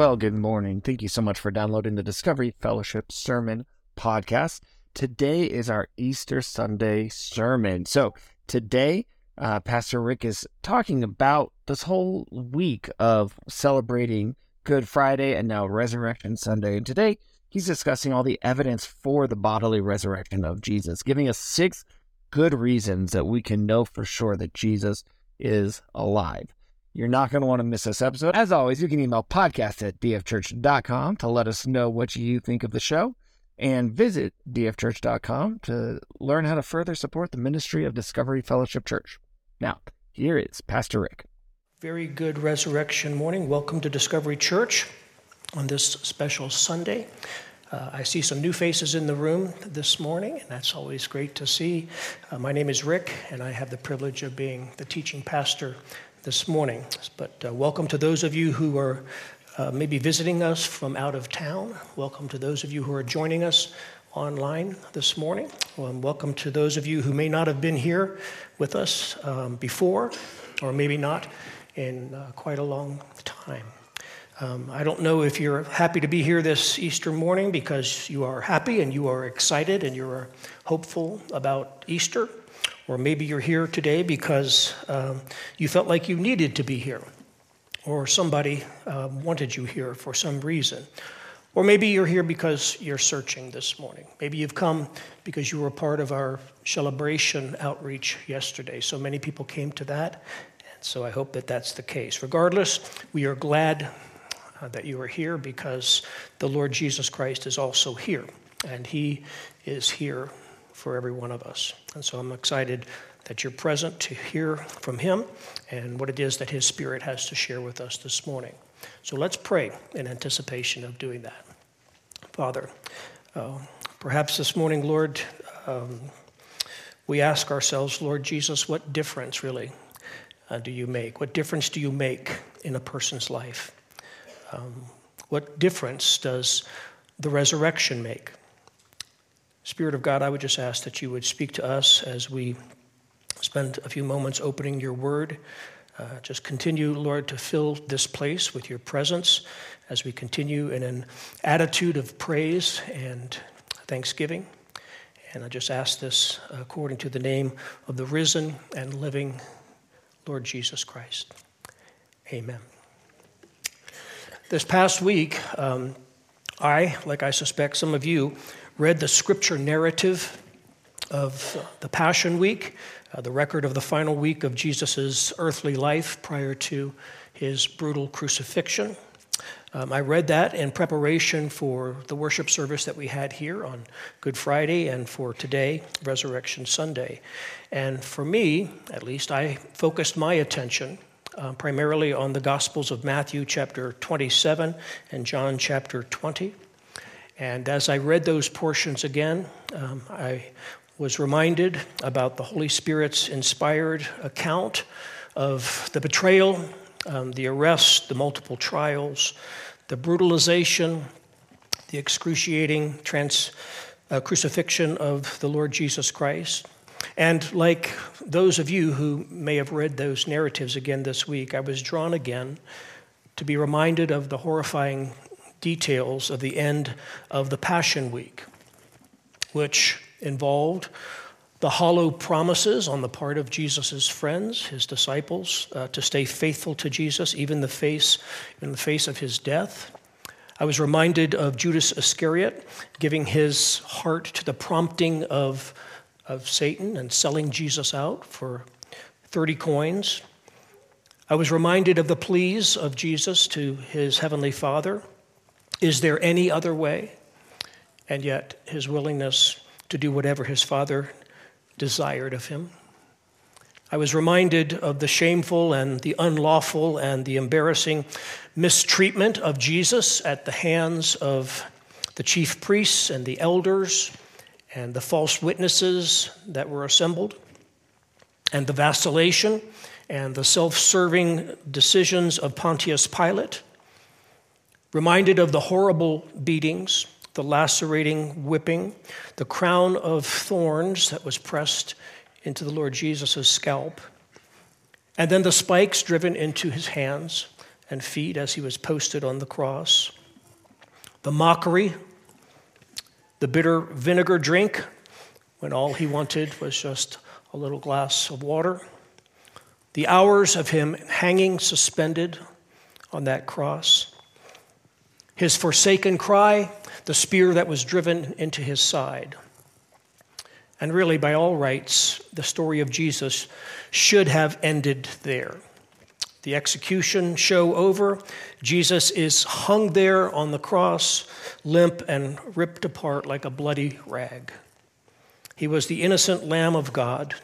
Well, good morning. Thank you so much for downloading the Discovery Fellowship Sermon Podcast. Today is our Easter Sunday sermon. So, today, uh, Pastor Rick is talking about this whole week of celebrating Good Friday and now Resurrection Sunday. And today, he's discussing all the evidence for the bodily resurrection of Jesus, giving us six good reasons that we can know for sure that Jesus is alive. You're not going to want to miss this episode. As always, you can email podcast at dfchurch.com to let us know what you think of the show and visit dfchurch.com to learn how to further support the ministry of Discovery Fellowship Church. Now, here is Pastor Rick. Very good resurrection morning. Welcome to Discovery Church on this special Sunday. Uh, I see some new faces in the room this morning, and that's always great to see. Uh, my name is Rick, and I have the privilege of being the teaching pastor this morning. But uh, welcome to those of you who are uh, maybe visiting us from out of town. Welcome to those of you who are joining us online this morning. Um, welcome to those of you who may not have been here with us um, before, or maybe not in uh, quite a long time. Um, I don't know if you're happy to be here this Easter morning because you are happy and you are excited and you are hopeful about Easter. Or maybe you're here today because um, you felt like you needed to be here, or somebody uh, wanted you here for some reason. Or maybe you're here because you're searching this morning. Maybe you've come because you were part of our celebration outreach yesterday. So many people came to that, and so I hope that that's the case. Regardless, we are glad uh, that you are here because the Lord Jesus Christ is also here, and He is here for every one of us. And so I'm excited that you're present to hear from him and what it is that his spirit has to share with us this morning. So let's pray in anticipation of doing that. Father, uh, perhaps this morning, Lord, um, we ask ourselves, Lord Jesus, what difference really uh, do you make? What difference do you make in a person's life? Um, what difference does the resurrection make? Spirit of God, I would just ask that you would speak to us as we spend a few moments opening your word. Uh, just continue, Lord, to fill this place with your presence as we continue in an attitude of praise and thanksgiving. And I just ask this according to the name of the risen and living Lord Jesus Christ. Amen. This past week, um, I, like I suspect some of you, read the scripture narrative of the Passion Week, uh, the record of the final week of Jesus' earthly life prior to his brutal crucifixion. Um, I read that in preparation for the worship service that we had here on Good Friday and for today, Resurrection Sunday. And for me, at least, I focused my attention uh, primarily on the Gospels of Matthew chapter 27 and John chapter 20. And as I read those portions again, um, I was reminded about the Holy Spirit's inspired account of the betrayal, um, the arrest, the multiple trials, the brutalization, the excruciating trans, uh, crucifixion of the Lord Jesus Christ. And like those of you who may have read those narratives again this week, I was drawn again to be reminded of the horrifying details of the end of the Passion Week, which involved the hollow promises on the part of Jesus' friends, his disciples, uh, to stay faithful to Jesus, even the face, in the face of his death. I was reminded of Judas Iscariot giving his heart to the prompting of, of Satan and selling Jesus out for 30 coins. I was reminded of the pleas of Jesus to his heavenly Father is there any other way? And yet, his willingness to do whatever his father desired of him. I was reminded of the shameful and the unlawful and the embarrassing mistreatment of Jesus at the hands of the chief priests and the elders and the false witnesses that were assembled, and the vacillation and the self serving decisions of Pontius Pilate reminded of the horrible beatings, the lacerating whipping, the crown of thorns that was pressed into the Lord Jesus' scalp, and then the spikes driven into his hands and feet as he was posted on the cross. The mockery, the bitter vinegar drink when all he wanted was just a little glass of water. The hours of him hanging suspended on that cross. His forsaken cry, the spear that was driven into his side. And really, by all rights, the story of Jesus should have ended there. The execution show over. Jesus is hung there on the cross, limp and ripped apart like a bloody rag. He was the innocent Lamb of God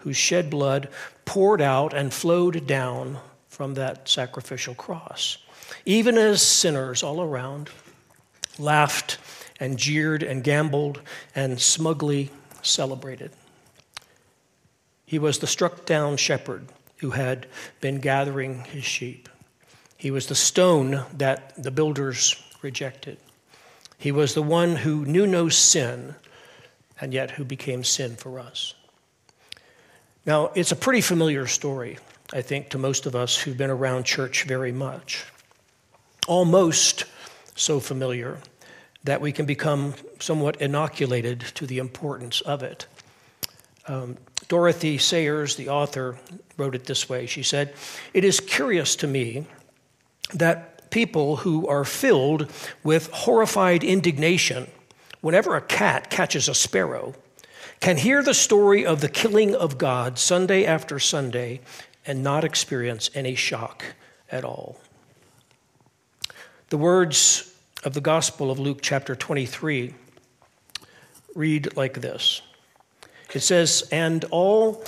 whose shed blood poured out and flowed down from that sacrificial cross. Even as sinners all around laughed and jeered and gambled and smugly celebrated. He was the struck down shepherd who had been gathering his sheep. He was the stone that the builders rejected. He was the one who knew no sin and yet who became sin for us. Now, it's a pretty familiar story, I think, to most of us who've been around church very much. Almost so familiar that we can become somewhat inoculated to the importance of it. Um, Dorothy Sayers, the author, wrote it this way. She said, It is curious to me that people who are filled with horrified indignation whenever a cat catches a sparrow can hear the story of the killing of God Sunday after Sunday and not experience any shock at all. The words of the Gospel of Luke, chapter 23, read like this It says, And all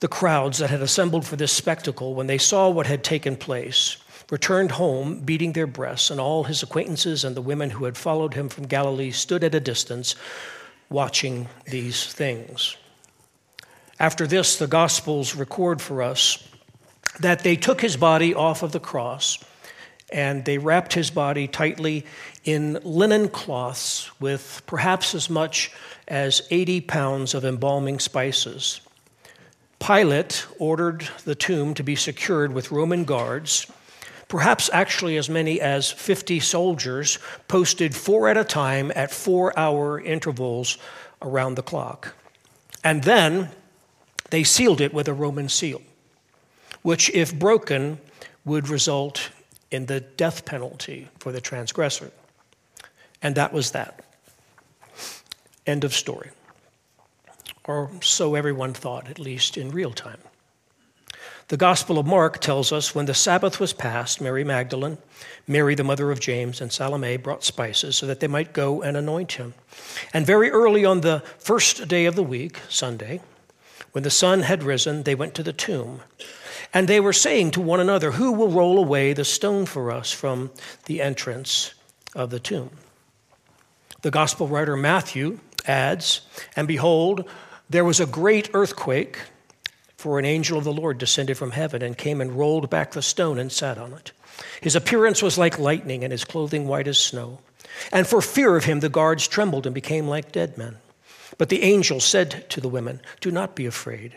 the crowds that had assembled for this spectacle, when they saw what had taken place, returned home, beating their breasts, and all his acquaintances and the women who had followed him from Galilee stood at a distance, watching these things. After this, the Gospels record for us that they took his body off of the cross and they wrapped his body tightly in linen cloths with perhaps as much as 80 pounds of embalming spices. Pilate ordered the tomb to be secured with Roman guards, perhaps actually as many as 50 soldiers posted four at a time at four hour intervals around the clock. And then they sealed it with a Roman seal, which, if broken, would result in the death penalty for the transgressor. And that was that. End of story. Or so everyone thought, at least in real time. The Gospel of Mark tells us when the Sabbath was past, Mary Magdalene, Mary the mother of James, and Salome brought spices so that they might go and anoint him. And very early on the first day of the week, Sunday, when the sun had risen, they went to the tomb. And they were saying to one another, Who will roll away the stone for us from the entrance of the tomb? The gospel writer Matthew adds, And behold, there was a great earthquake, for an angel of the Lord descended from heaven and came and rolled back the stone and sat on it. His appearance was like lightning, and his clothing white as snow. And for fear of him, the guards trembled and became like dead men. But the angel said to the women, Do not be afraid.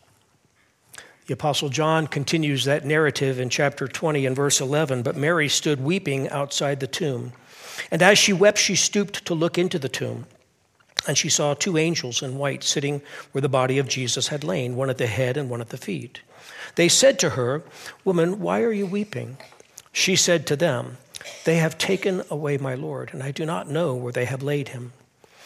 The Apostle John continues that narrative in chapter 20 and verse 11. But Mary stood weeping outside the tomb. And as she wept, she stooped to look into the tomb. And she saw two angels in white sitting where the body of Jesus had lain, one at the head and one at the feet. They said to her, Woman, why are you weeping? She said to them, They have taken away my Lord, and I do not know where they have laid him.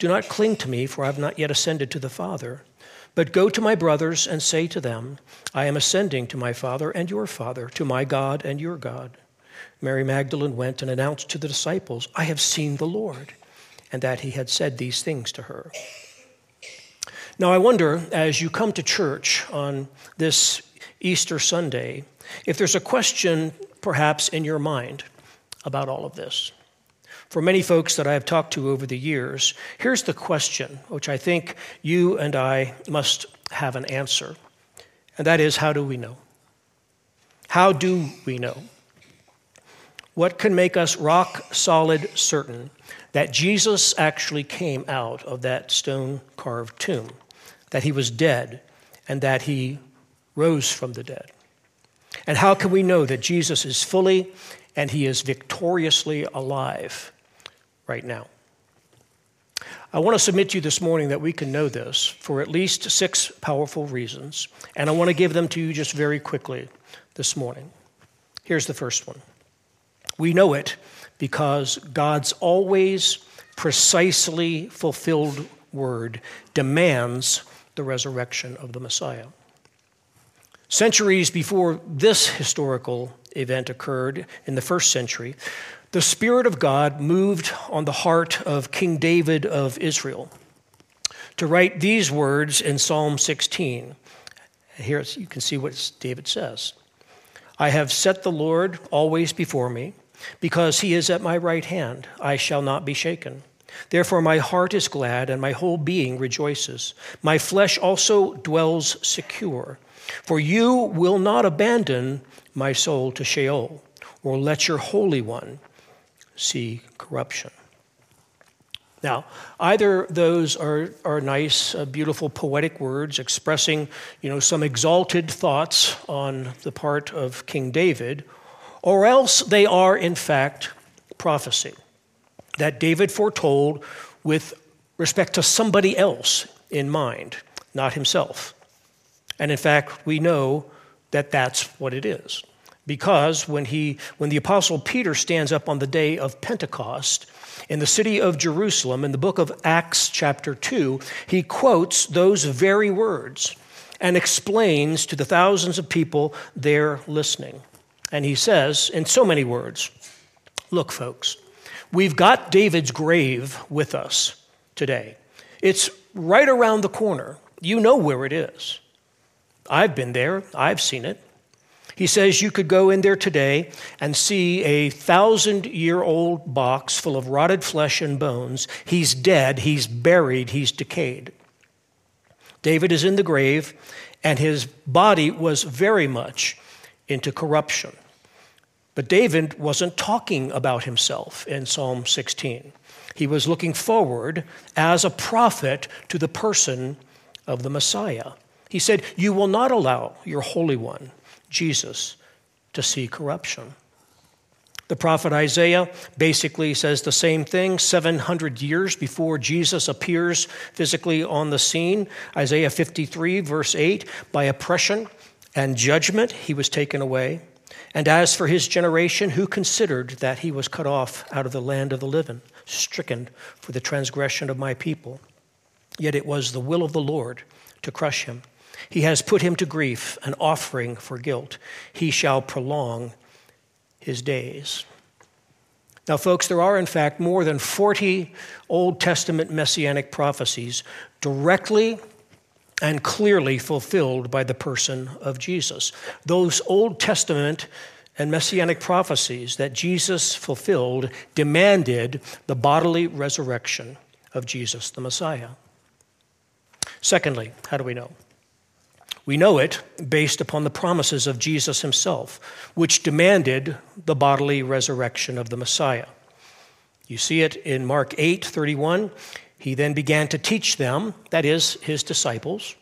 Do not cling to me, for I have not yet ascended to the Father. But go to my brothers and say to them, I am ascending to my Father and your Father, to my God and your God. Mary Magdalene went and announced to the disciples, I have seen the Lord, and that he had said these things to her. Now, I wonder, as you come to church on this Easter Sunday, if there's a question perhaps in your mind about all of this. For many folks that I have talked to over the years, here's the question, which I think you and I must have an answer, and that is how do we know? How do we know? What can make us rock solid certain that Jesus actually came out of that stone carved tomb, that he was dead, and that he rose from the dead? And how can we know that Jesus is fully and he is victoriously alive right now? I want to submit to you this morning that we can know this for at least six powerful reasons, and I want to give them to you just very quickly this morning. Here's the first one we know it because God's always precisely fulfilled word demands the resurrection of the Messiah. Centuries before this historical event occurred in the first century, the Spirit of God moved on the heart of King David of Israel to write these words in Psalm 16. Here you can see what David says I have set the Lord always before me, because he is at my right hand, I shall not be shaken. Therefore, my heart is glad and my whole being rejoices. My flesh also dwells secure for you will not abandon my soul to Sheol, or let your Holy One see corruption. Now, either those are, are nice, uh, beautiful, poetic words expressing, you know, some exalted thoughts on the part of King David, or else they are, in fact, prophecy that David foretold with respect to somebody else in mind, not himself. And in fact, we know that that's what it is. Because when, he, when the Apostle Peter stands up on the day of Pentecost in the city of Jerusalem, in the book of Acts, chapter 2, he quotes those very words and explains to the thousands of people there listening. And he says, in so many words, Look, folks, we've got David's grave with us today. It's right around the corner. You know where it is. I've been there, I've seen it. He says you could go in there today and see a thousand year old box full of rotted flesh and bones. He's dead, he's buried, he's decayed. David is in the grave, and his body was very much into corruption. But David wasn't talking about himself in Psalm 16. He was looking forward as a prophet to the person of the Messiah. He said, You will not allow your Holy One, Jesus, to see corruption. The prophet Isaiah basically says the same thing 700 years before Jesus appears physically on the scene. Isaiah 53, verse 8 By oppression and judgment he was taken away. And as for his generation, who considered that he was cut off out of the land of the living, stricken for the transgression of my people? Yet it was the will of the Lord to crush him. He has put him to grief, an offering for guilt. He shall prolong his days. Now, folks, there are in fact more than 40 Old Testament messianic prophecies directly and clearly fulfilled by the person of Jesus. Those Old Testament and messianic prophecies that Jesus fulfilled demanded the bodily resurrection of Jesus the Messiah. Secondly, how do we know? We know it based upon the promises of Jesus himself, which demanded the bodily resurrection of the Messiah. You see it in Mark 8 31. He then began to teach them, that is, his disciples,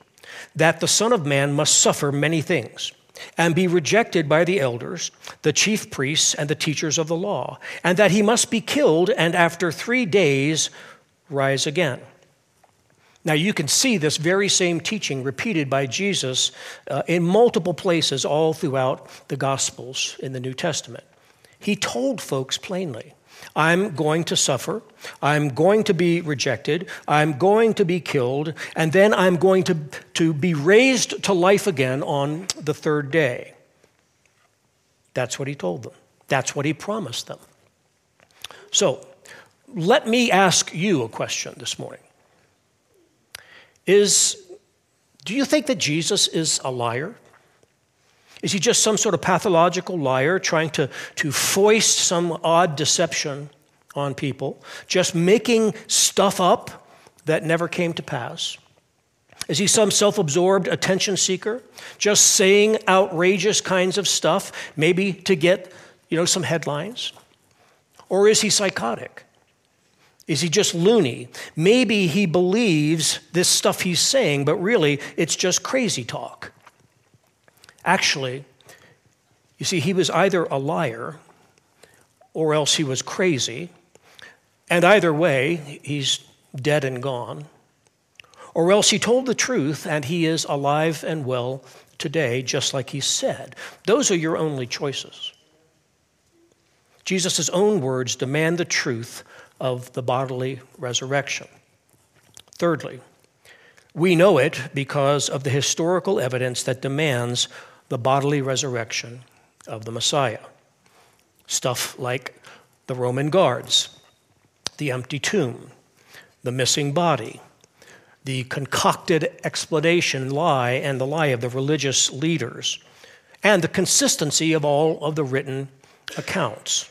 that the Son of Man must suffer many things and be rejected by the elders, the chief priests, and the teachers of the law, and that he must be killed and after three days rise again. Now, you can see this very same teaching repeated by Jesus uh, in multiple places all throughout the Gospels in the New Testament. He told folks plainly I'm going to suffer. I'm going to be rejected. I'm going to be killed. And then I'm going to, to be raised to life again on the third day. That's what he told them. That's what he promised them. So let me ask you a question this morning. Is, do you think that Jesus is a liar? Is he just some sort of pathological liar trying to, to foist some odd deception on people, just making stuff up that never came to pass? Is he some self absorbed attention seeker, just saying outrageous kinds of stuff, maybe to get you know, some headlines? Or is he psychotic? Is he just loony? Maybe he believes this stuff he's saying, but really it's just crazy talk. Actually, you see, he was either a liar or else he was crazy. And either way, he's dead and gone. Or else he told the truth and he is alive and well today, just like he said. Those are your only choices. Jesus' own words demand the truth of the bodily resurrection. Thirdly, we know it because of the historical evidence that demands the bodily resurrection of the Messiah. Stuff like the Roman guards, the empty tomb, the missing body, the concocted explanation, lie, and the lie of the religious leaders, and the consistency of all of the written accounts.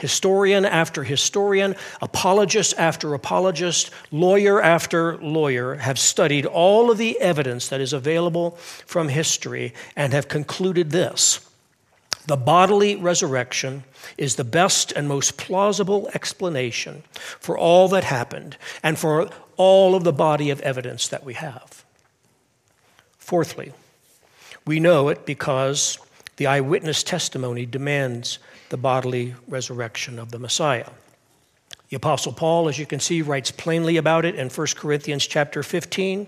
Historian after historian, apologist after apologist, lawyer after lawyer have studied all of the evidence that is available from history and have concluded this the bodily resurrection is the best and most plausible explanation for all that happened and for all of the body of evidence that we have. Fourthly, we know it because the eyewitness testimony demands the bodily resurrection of the Messiah. The apostle Paul, as you can see, writes plainly about it in 1 Corinthians chapter 15.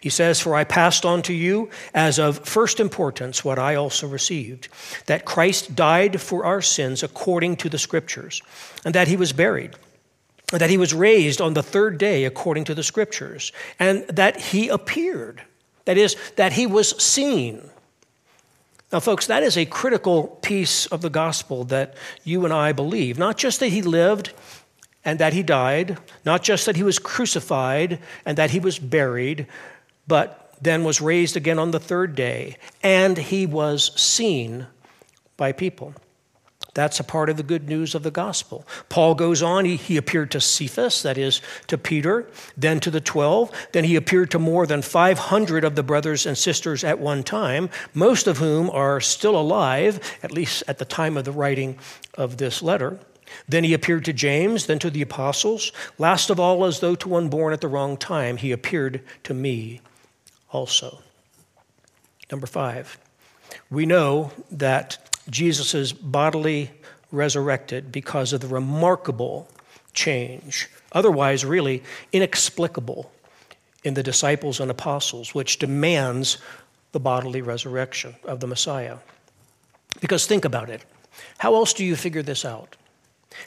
He says, "For I passed on to you as of first importance what I also received, that Christ died for our sins according to the scriptures, and that he was buried, and that he was raised on the third day according to the scriptures, and that he appeared, that is that he was seen now, folks, that is a critical piece of the gospel that you and I believe. Not just that he lived and that he died, not just that he was crucified and that he was buried, but then was raised again on the third day, and he was seen by people. That's a part of the good news of the gospel. Paul goes on, he, he, appeared to Cephas, that is, to Peter, then to the 12. Then he appeared to more than 500 of the brothers and sisters at one time, most of whom are still alive, at least at the time of the writing of this letter. Then he appeared to James, then to the apostles. Last of all, as though to one born at the wrong time, he appeared to me also. Number five, we know that Jesus is bodily resurrected because of the remarkable change, otherwise, really inexplicable, in the disciples and apostles, which demands the bodily resurrection of the Messiah. Because think about it. How else do you figure this out?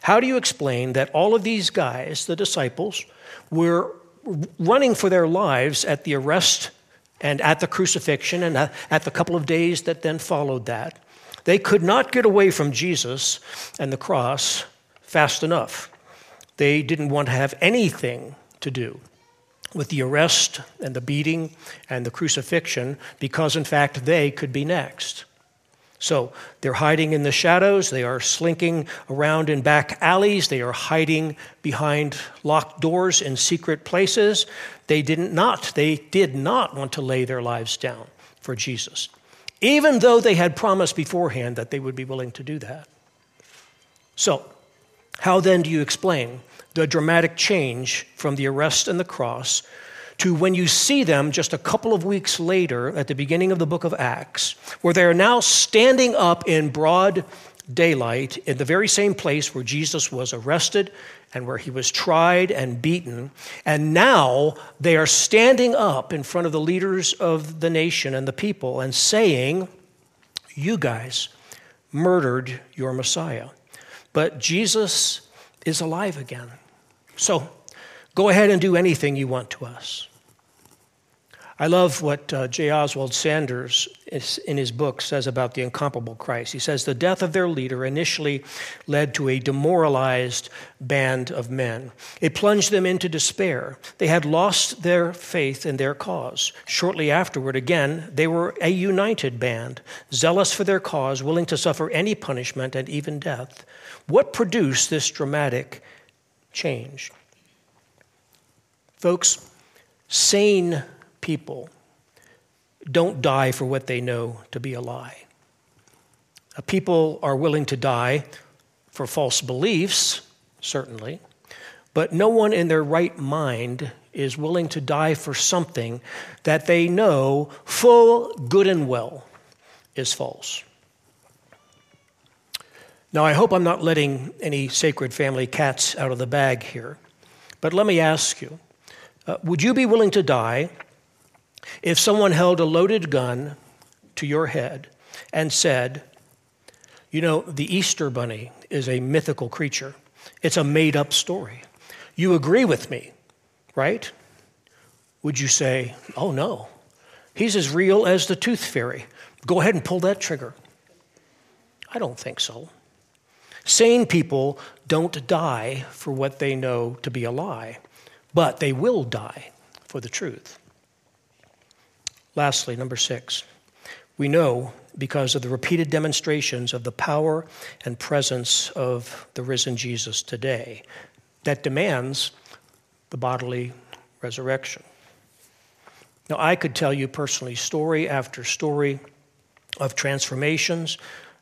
How do you explain that all of these guys, the disciples, were running for their lives at the arrest and at the crucifixion and at the couple of days that then followed that? They could not get away from Jesus and the cross fast enough. They didn't want to have anything to do with the arrest and the beating and the crucifixion because, in fact, they could be next. So they're hiding in the shadows, they are slinking around in back alleys, they are hiding behind locked doors in secret places. They didn't not, they did not want to lay their lives down for Jesus even though they had promised beforehand that they would be willing to do that. So, how then do you explain the dramatic change from the arrest and the cross to when you see them just a couple of weeks later at the beginning of the book of Acts, where they are now standing up in broad daylight in the very same place where Jesus was arrested and where he was tried and beaten. And now they are standing up in front of the leaders of the nation and the people and saying, You guys murdered your Messiah. But Jesus is alive again. So go ahead and do anything you want to us. I love what uh, J. Oswald Sanders is, in his book says about the incomparable Christ. He says the death of their leader initially led to a demoralized band of men. It plunged them into despair. They had lost their faith in their cause. Shortly afterward, again, they were a united band, zealous for their cause, willing to suffer any punishment and even death. What produced this dramatic change? Folks, sane people don't die for what they know to be a lie. People are willing to die for false beliefs, certainly, but no one in their right mind is willing to die for something that they know full good and well is false. Now, I hope I'm not letting any sacred family cats out of the bag here, but let me ask you uh, would you be willing to die if someone held a loaded gun to your head and said, You know, the Easter Bunny is a mythical creature, it's a made up story. You agree with me, right? Would you say, Oh no, he's as real as the tooth fairy? Go ahead and pull that trigger. I don't think so. Sane people don't die for what they know to be a lie, but they will die for the truth. Lastly, number six, we know because of the repeated demonstrations of the power and presence of the risen Jesus today that demands the bodily resurrection. Now, I could tell you personally story after story of transformations.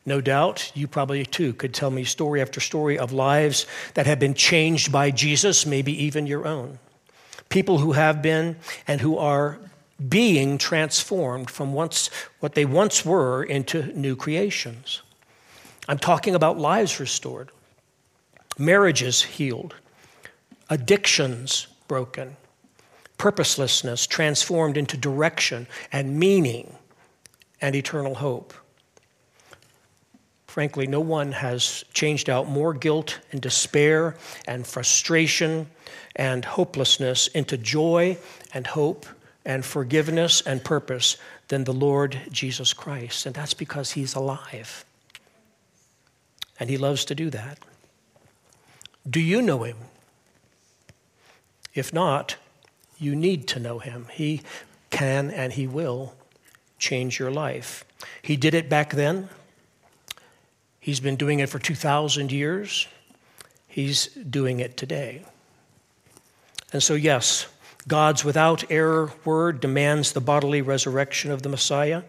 No doubt, you probably too could tell me story after story of lives that have been changed by Jesus, maybe even your own. People who have been and who are being transformed from once, what they once were into new creations. I'm talking about lives restored, marriages healed, addictions broken, purposelessness transformed into direction and meaning and eternal hope. Frankly, no one has changed out more guilt and despair and frustration and hopelessness into joy and hope and forgiveness and purpose than the Lord Jesus Christ. And that's because he's alive. And he loves to do that. Do you know him? If not, you need to know him. He can and he will change your life. He did it back then. He's been doing it for 2,000 years. He's doing it today. And so, yes, God's without error word demands the bodily resurrection of the Messiah.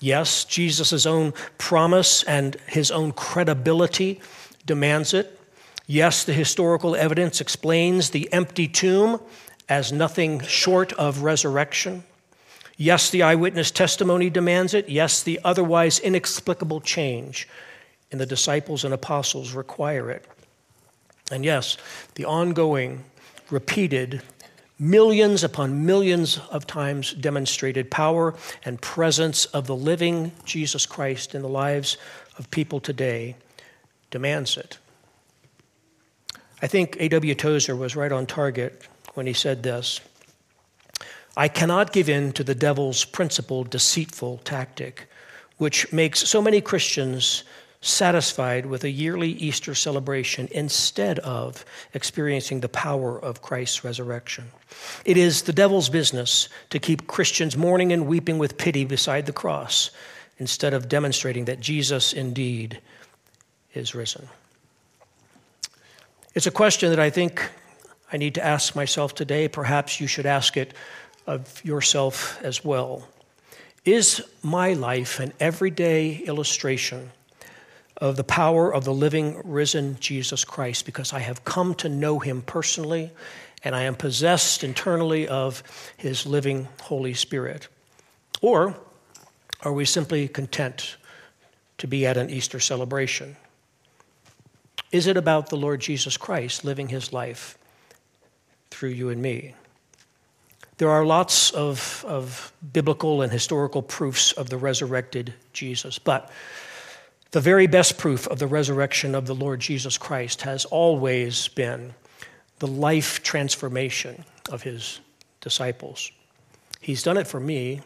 Yes, Jesus' own promise and his own credibility demands it. Yes, the historical evidence explains the empty tomb as nothing short of resurrection. Yes, the eyewitness testimony demands it. Yes, the otherwise inexplicable change in the disciples and apostles require it. And yes, the ongoing, repeated millions upon millions of times demonstrated power and presence of the living Jesus Christ in the lives of people today demands it. I think A.W. Tozer was right on target when he said this I cannot give in to the devil's principal deceitful tactic, which makes so many Christians satisfied with a yearly Easter celebration instead of experiencing the power of Christ's resurrection. It is the devil's business to keep Christians mourning and weeping with pity beside the cross instead of demonstrating that Jesus indeed is risen. It's a question that I think I need to ask myself today. Perhaps you should ask it of yourself as well. Is my life an everyday illustration? Of the power of the living, risen Jesus Christ because I have come to know him personally and I am possessed internally of his living Holy Spirit? Or are we simply content to be at an Easter celebration? Is it about the Lord Jesus Christ living his life through you and me? There are lots of, of biblical and historical proofs of the resurrected Jesus, but The very best proof of the resurrection of the Lord Jesus Christ has always been the life transformation of his disciples. He's done it for me,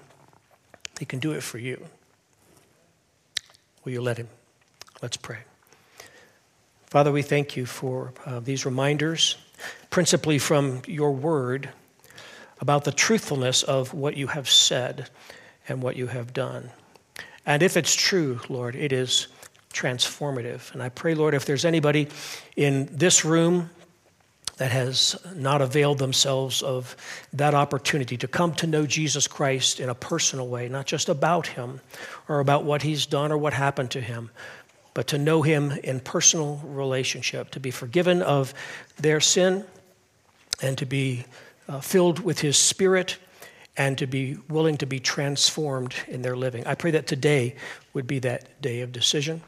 he can do it for you. Will you let him? Let's pray. Father, we thank you for uh, these reminders, principally from your word, about the truthfulness of what you have said and what you have done. And if it's true, Lord, it is transformative. And I pray, Lord, if there's anybody in this room that has not availed themselves of that opportunity to come to know Jesus Christ in a personal way, not just about him or about what he's done or what happened to him, but to know him in personal relationship, to be forgiven of their sin and to be uh, filled with his spirit and to be willing to be transformed in their living. I pray that today would be that day of decision.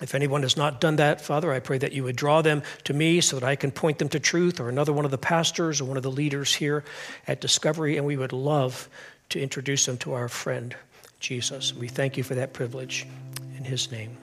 If anyone has not done that, Father, I pray that you would draw them to me so that I can point them to truth or another one of the pastors or one of the leaders here at Discovery, and we would love to introduce them to our friend Jesus. We thank you for that privilege. In his name.